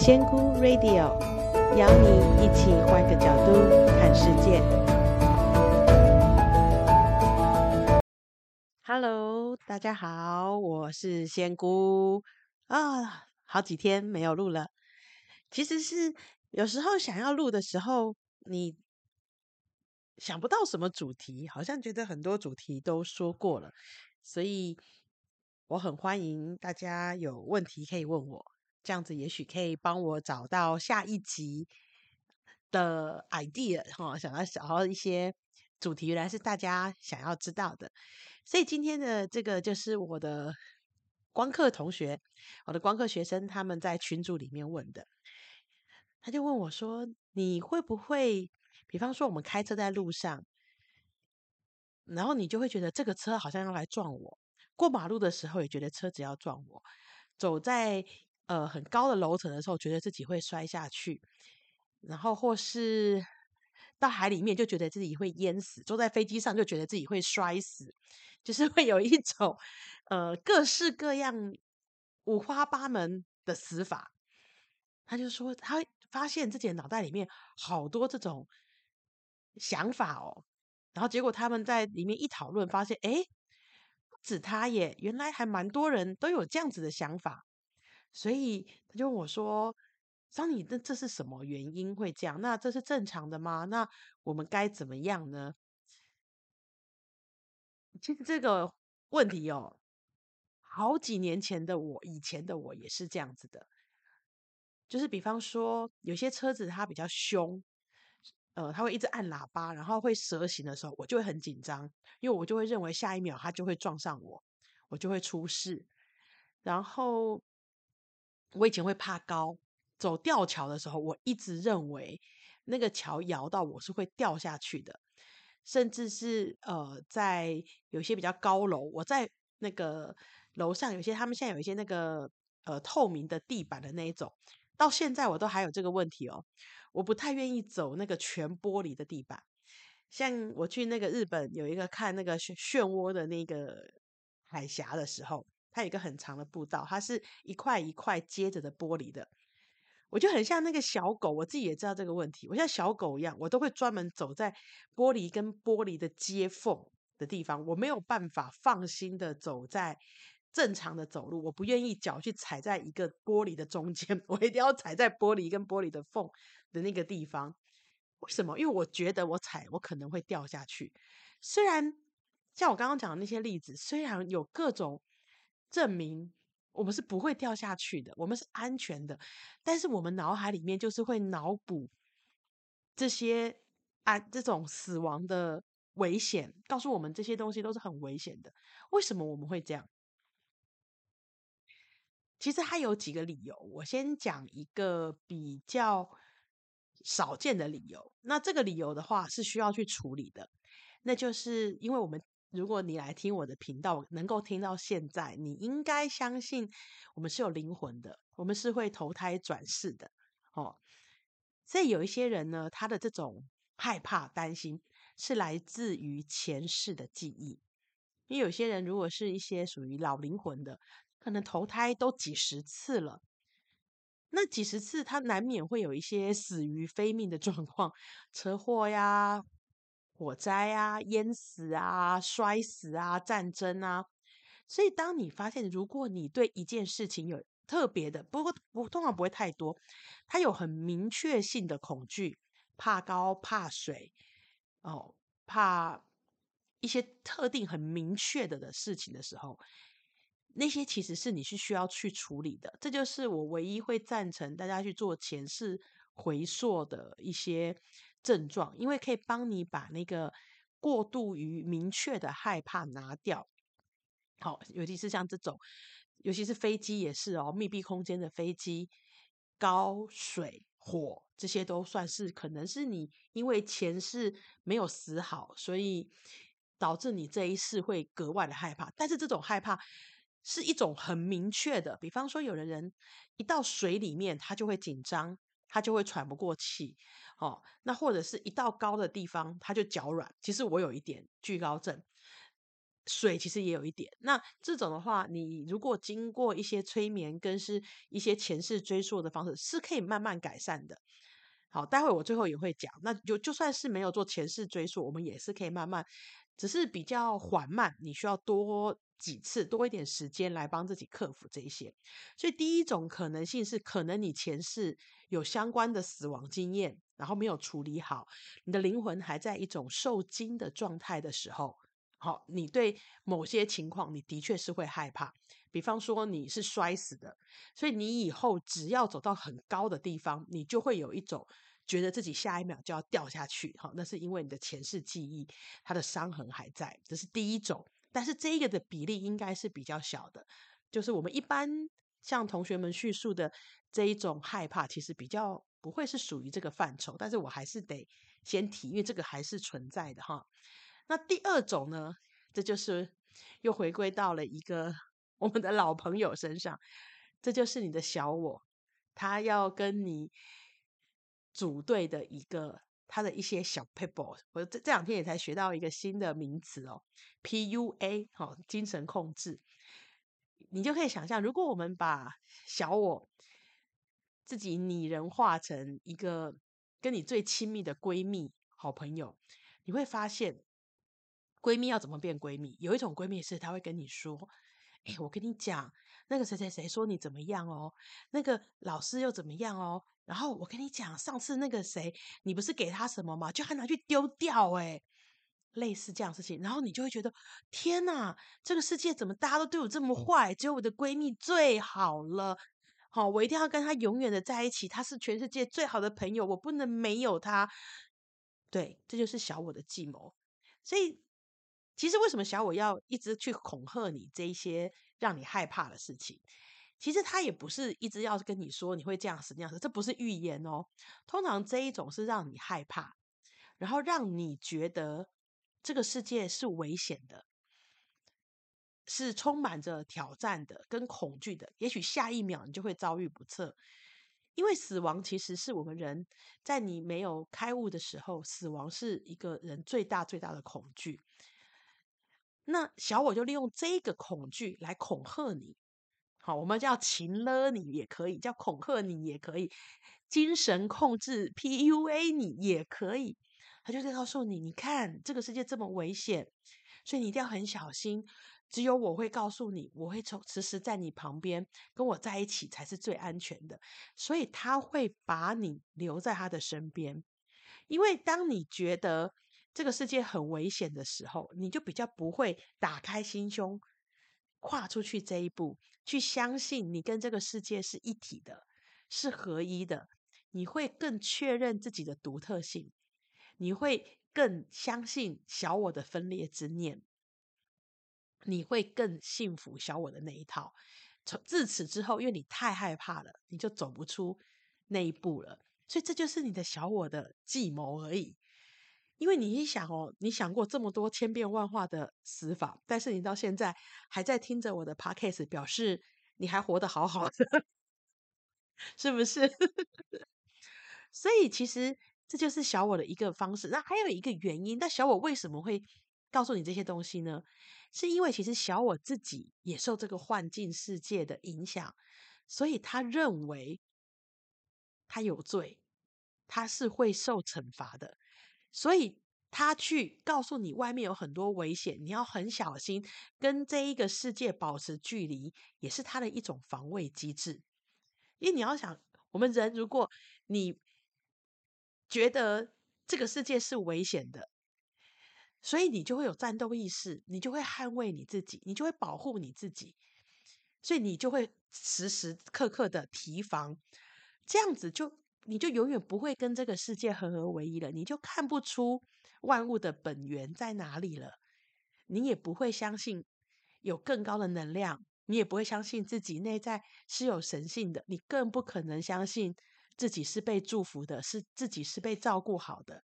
仙姑 Radio 邀你一起换个角度看世界。Hello，大家好，我是仙姑啊，好几天没有录了。其实是有时候想要录的时候，你想不到什么主题，好像觉得很多主题都说过了，所以我很欢迎大家有问题可以问我，这样子也许可以帮我找到下一集的 idea 哈，想要找到一些主题，原来是大家想要知道的，所以今天的这个就是我的光课同学，我的光课学生他们在群组里面问的。他就问我说：“你会不会，比方说我们开车在路上，然后你就会觉得这个车好像要来撞我，过马路的时候也觉得车子要撞我，走在呃很高的楼层的时候，觉得自己会摔下去，然后或是到海里面就觉得自己会淹死，坐在飞机上就觉得自己会摔死，就是会有一种呃各式各样五花八门的死法。”他就说他。发现自己脑袋里面好多这种想法哦，然后结果他们在里面一讨论，发现诶，不止他耶，原来还蛮多人都有这样子的想法，所以他就问我说：“桑尼，那这是什么原因会这样？那这是正常的吗？那我们该怎么样呢？”其实这个问题哦，好几年前的我，以前的我也是这样子的。就是比方说，有些车子它比较凶，呃，它会一直按喇叭，然后会蛇行的时候，我就会很紧张，因为我就会认为下一秒它就会撞上我，我就会出事。然后我以前会怕高，走吊桥的时候，我一直认为那个桥摇到我是会掉下去的，甚至是呃，在有些比较高楼，我在那个楼上，有些他们现在有一些那个呃透明的地板的那一种。到现在我都还有这个问题哦，我不太愿意走那个全玻璃的地板。像我去那个日本有一个看那个漩漩涡的那个海峡的时候，它有一个很长的步道，它是一块一块接着的玻璃的。我就很像那个小狗，我自己也知道这个问题，我像小狗一样，我都会专门走在玻璃跟玻璃的接缝的地方，我没有办法放心的走在。正常的走路，我不愿意脚去踩在一个玻璃的中间，我一定要踩在玻璃跟玻璃的缝的那个地方。为什么？因为我觉得我踩我可能会掉下去。虽然像我刚刚讲的那些例子，虽然有各种证明我们是不会掉下去的，我们是安全的，但是我们脑海里面就是会脑补这些啊这种死亡的危险，告诉我们这些东西都是很危险的。为什么我们会这样？其实还有几个理由，我先讲一个比较少见的理由。那这个理由的话是需要去处理的，那就是因为我们如果你来听我的频道，能够听到现在，你应该相信我们是有灵魂的，我们是会投胎转世的哦。所以有一些人呢，他的这种害怕、担心是来自于前世的记忆，因为有些人如果是一些属于老灵魂的。可能投胎都几十次了，那几十次他难免会有一些死于非命的状况，车祸呀、火灾啊、淹死啊、摔死啊、战争啊。所以，当你发现，如果你对一件事情有特别的，不过不通常不会太多，他有很明确性的恐惧，怕高、怕水，哦，怕一些特定很明确的的事情的时候。那些其实是你是需要去处理的，这就是我唯一会赞成大家去做前世回溯的一些症状，因为可以帮你把那个过度于明确的害怕拿掉。好，尤其是像这种，尤其是飞机也是哦，密闭空间的飞机，高水火这些都算是可能是你因为前世没有死好，所以导致你这一世会格外的害怕。但是这种害怕。是一种很明确的，比方说，有的人一到水里面，他就会紧张，他就会喘不过气，哦，那或者是一到高的地方，他就脚软。其实我有一点惧高症，水其实也有一点。那这种的话，你如果经过一些催眠跟是一些前世追溯的方式，是可以慢慢改善的。好，待会我最后也会讲。那就就算是没有做前世追溯，我们也是可以慢慢，只是比较缓慢，你需要多几次多一点时间来帮自己克服这一些。所以第一种可能性是，可能你前世有相关的死亡经验，然后没有处理好，你的灵魂还在一种受惊的状态的时候，好，你对某些情况，你的确是会害怕。比方说你是摔死的，所以你以后只要走到很高的地方，你就会有一种觉得自己下一秒就要掉下去。好，那是因为你的前世记忆，它的伤痕还在。这是第一种，但是这个的比例应该是比较小的。就是我们一般像同学们叙述的这一种害怕，其实比较不会是属于这个范畴。但是我还是得先提，因为这个还是存在的哈。那第二种呢，这就是又回归到了一个。我们的老朋友身上，这就是你的小我，他要跟你组队的一个他的一些小 people。我这这两天也才学到一个新的名词哦，PUA，好，精神控制。你就可以想象，如果我们把小我自己拟人化成一个跟你最亲密的闺蜜、好朋友，你会发现，闺蜜要怎么变闺蜜？有一种闺蜜是她会跟你说。哎，我跟你讲，那个谁谁谁说你怎么样哦？那个老师又怎么样哦？然后我跟你讲，上次那个谁，你不是给他什么吗？就还拿去丢掉诶，类似这样的事情，然后你就会觉得，天哪，这个世界怎么大家都对我这么坏？只有我的闺蜜最好了，好，我一定要跟她永远的在一起，她是全世界最好的朋友，我不能没有她。对，这就是小我的计谋，所以。其实为什么小我要一直去恐吓你这一些让你害怕的事情？其实他也不是一直要跟你说你会这样死那样死，这不是预言哦。通常这一种是让你害怕，然后让你觉得这个世界是危险的，是充满着挑战的跟恐惧的。也许下一秒你就会遭遇不测，因为死亡其实是我们人在你没有开悟的时候，死亡是一个人最大最大的恐惧。那小我就利用这个恐惧来恐吓你，好，我们叫情勒你也可以，叫恐吓你也可以，精神控制 PUA 你也可以。他就在告诉你，你看这个世界这么危险，所以你一定要很小心。只有我会告诉你，我会从时时在你旁边，跟我在一起才是最安全的。所以他会把你留在他的身边，因为当你觉得。这个世界很危险的时候，你就比较不会打开心胸，跨出去这一步，去相信你跟这个世界是一体的，是合一的。你会更确认自己的独特性，你会更相信小我的分裂之念，你会更信服小我的那一套。从自此之后，因为你太害怕了，你就走不出那一步了。所以这就是你的小我的计谋而已。因为你一想哦，你想过这么多千变万化的死法，但是你到现在还在听着我的 podcast，表示你还活得好好的，是不是？所以其实这就是小我的一个方式。那还有一个原因，那小我为什么会告诉你这些东西呢？是因为其实小我自己也受这个幻境世界的影响，所以他认为他有罪，他是会受惩罚的。所以他去告诉你，外面有很多危险，你要很小心，跟这一个世界保持距离，也是他的一种防卫机制。因为你要想，我们人，如果你觉得这个世界是危险的，所以你就会有战斗意识，你就会捍卫你自己，你就会保护你自己，所以你就会时时刻刻的提防，这样子就。你就永远不会跟这个世界合而为一了，你就看不出万物的本源在哪里了，你也不会相信有更高的能量，你也不会相信自己内在是有神性的，你更不可能相信自己是被祝福的，是自己是被照顾好的，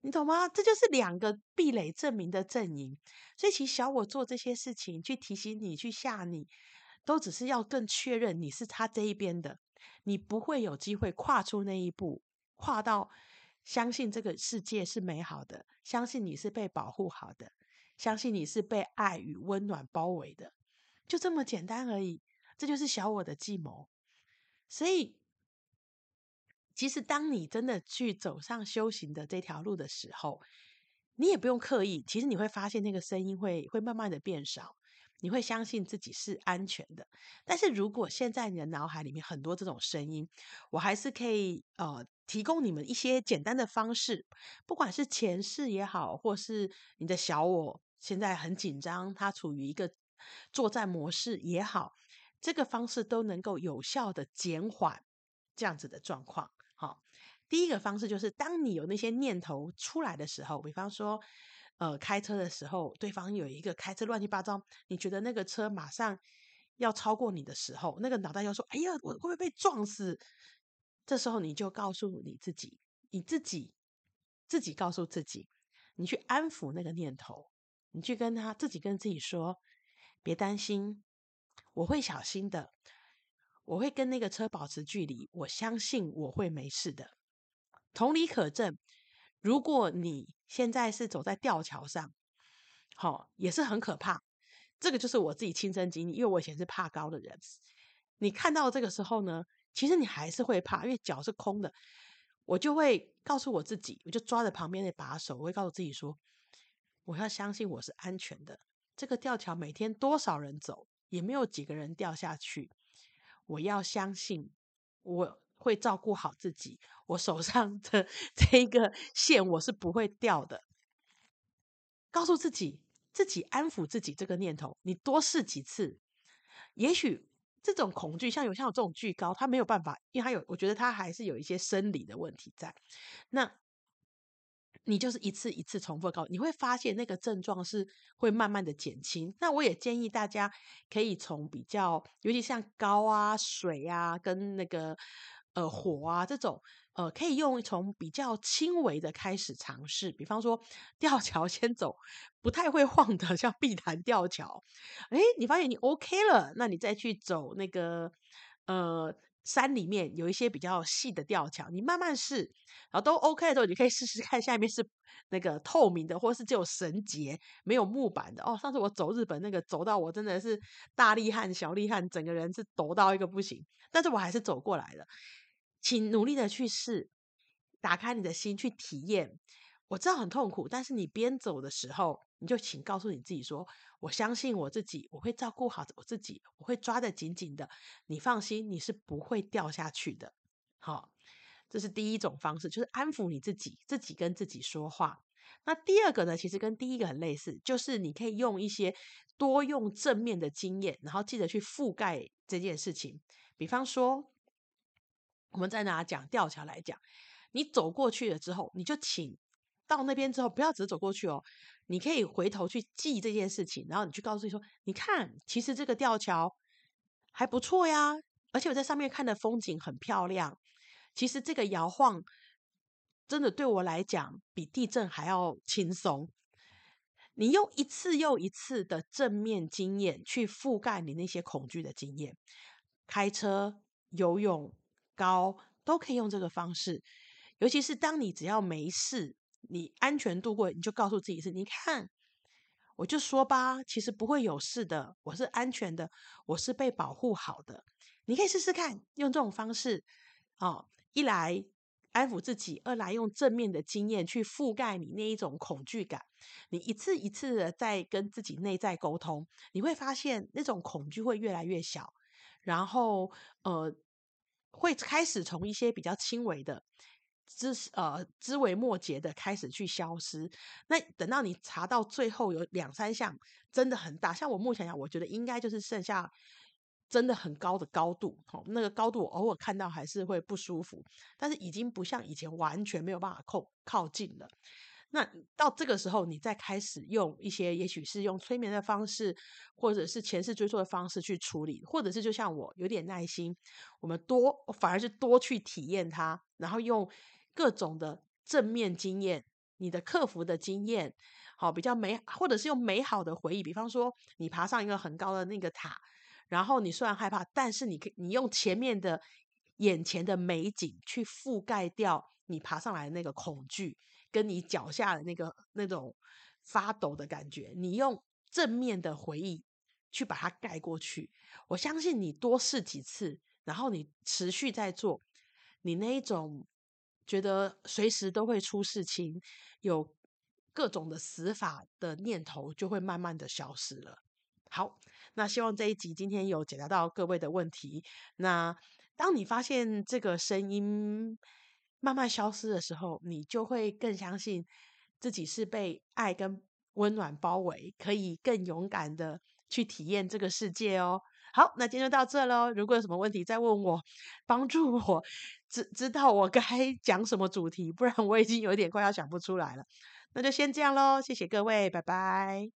你懂吗？这就是两个壁垒证明的阵营，所以其实小我做这些事情去提醒你、去吓你，都只是要更确认你是他这一边的。你不会有机会跨出那一步，跨到相信这个世界是美好的，相信你是被保护好的，相信你是被爱与温暖包围的，就这么简单而已。这就是小我的计谋。所以，其实当你真的去走上修行的这条路的时候，你也不用刻意，其实你会发现那个声音会会慢慢的变少。你会相信自己是安全的，但是如果现在你的脑海里面很多这种声音，我还是可以呃提供你们一些简单的方式，不管是前世也好，或是你的小我现在很紧张，它处于一个作战模式也好，这个方式都能够有效的减缓这样子的状况。第一个方式就是当你有那些念头出来的时候，比方说。呃，开车的时候，对方有一个开车乱七八糟，你觉得那个车马上要超过你的时候，那个脑袋又说：“哎呀，我会不会被撞死？”这时候你就告诉你自己，你自己自己告诉自己，你去安抚那个念头，你去跟他自己跟自己说：“别担心，我会小心的，我会跟那个车保持距离，我相信我会没事的。”同理可证。如果你现在是走在吊桥上，好，也是很可怕。这个就是我自己亲身经历，因为我以前是怕高的人。你看到这个时候呢，其实你还是会怕，因为脚是空的。我就会告诉我自己，我就抓着旁边的把手，我会告诉自己说：我要相信我是安全的。这个吊桥每天多少人走，也没有几个人掉下去。我要相信我。会照顾好自己，我手上的这一个线我是不会掉的。告诉自己，自己安抚自己这个念头，你多试几次，也许这种恐惧，像有像有这种惧高，他没有办法，因为他有，我觉得他还是有一些生理的问题在。那。你就是一次一次重复告，你会发现那个症状是会慢慢的减轻。那我也建议大家可以从比较，尤其像高啊、水啊、跟那个呃火啊这种，呃，可以用从比较轻微的开始尝试。比方说吊桥先走不太会晃的，像碧潭吊桥，诶，你发现你 OK 了，那你再去走那个呃。山里面有一些比较细的吊桥，你慢慢试，然后都 OK 的时候，你可以试试看下面是那个透明的，或是只有绳结没有木板的。哦，上次我走日本那个，走到我真的是大厉害、小厉害，整个人是抖到一个不行，但是我还是走过来了。请努力的去试，打开你的心去体验。我知道很痛苦，但是你边走的时候，你就请告诉你自己说。我相信我自己，我会照顾好我自己，我会抓得紧紧的。你放心，你是不会掉下去的。好，这是第一种方式，就是安抚你自己，自己跟自己说话。那第二个呢，其实跟第一个很类似，就是你可以用一些多用正面的经验，然后记得去覆盖这件事情。比方说，我们再拿讲吊桥来讲，你走过去了之后，你就请到那边之后，不要只走过去哦。你可以回头去记这件事情，然后你去告诉自己说：“你看，其实这个吊桥还不错呀，而且我在上面看的风景很漂亮。其实这个摇晃真的对我来讲比地震还要轻松。”你用一次又一次的正面经验去覆盖你那些恐惧的经验，开车、游泳、高都可以用这个方式。尤其是当你只要没事。你安全度过，你就告诉自己是，你看，我就说吧，其实不会有事的，我是安全的，我是被保护好的。你可以试试看，用这种方式，哦，一来安抚自己，二来用正面的经验去覆盖你那一种恐惧感。你一次一次的在跟自己内在沟通，你会发现那种恐惧会越来越小，然后呃，会开始从一些比较轻微的。枝呃枝微末节的开始去消失，那等到你查到最后有两三项真的很大，像我目前讲，我觉得应该就是剩下真的很高的高度，哦，那个高度我偶尔看到还是会不舒服，但是已经不像以前完全没有办法靠靠近了。那到这个时候，你再开始用一些，也许是用催眠的方式，或者是前世追溯的方式去处理，或者是就像我有点耐心，我们多反而是多去体验它，然后用。各种的正面经验，你的克服的经验，好，比较美，或者是用美好的回忆，比方说你爬上一个很高的那个塔，然后你虽然害怕，但是你可你用前面的眼前的美景去覆盖掉你爬上来的那个恐惧，跟你脚下的那个那种发抖的感觉，你用正面的回忆去把它盖过去。我相信你多试几次，然后你持续在做，你那一种觉得随时都会出事情，有各种的死法的念头，就会慢慢的消失了。好，那希望这一集今天有解答到各位的问题。那当你发现这个声音慢慢消失的时候，你就会更相信自己是被爱跟温暖包围，可以更勇敢的去体验这个世界哦。好，那今天就到这喽。如果有什么问题，再问我，帮助我知知道我该讲什么主题，不然我已经有点快要想不出来了。那就先这样喽，谢谢各位，拜拜。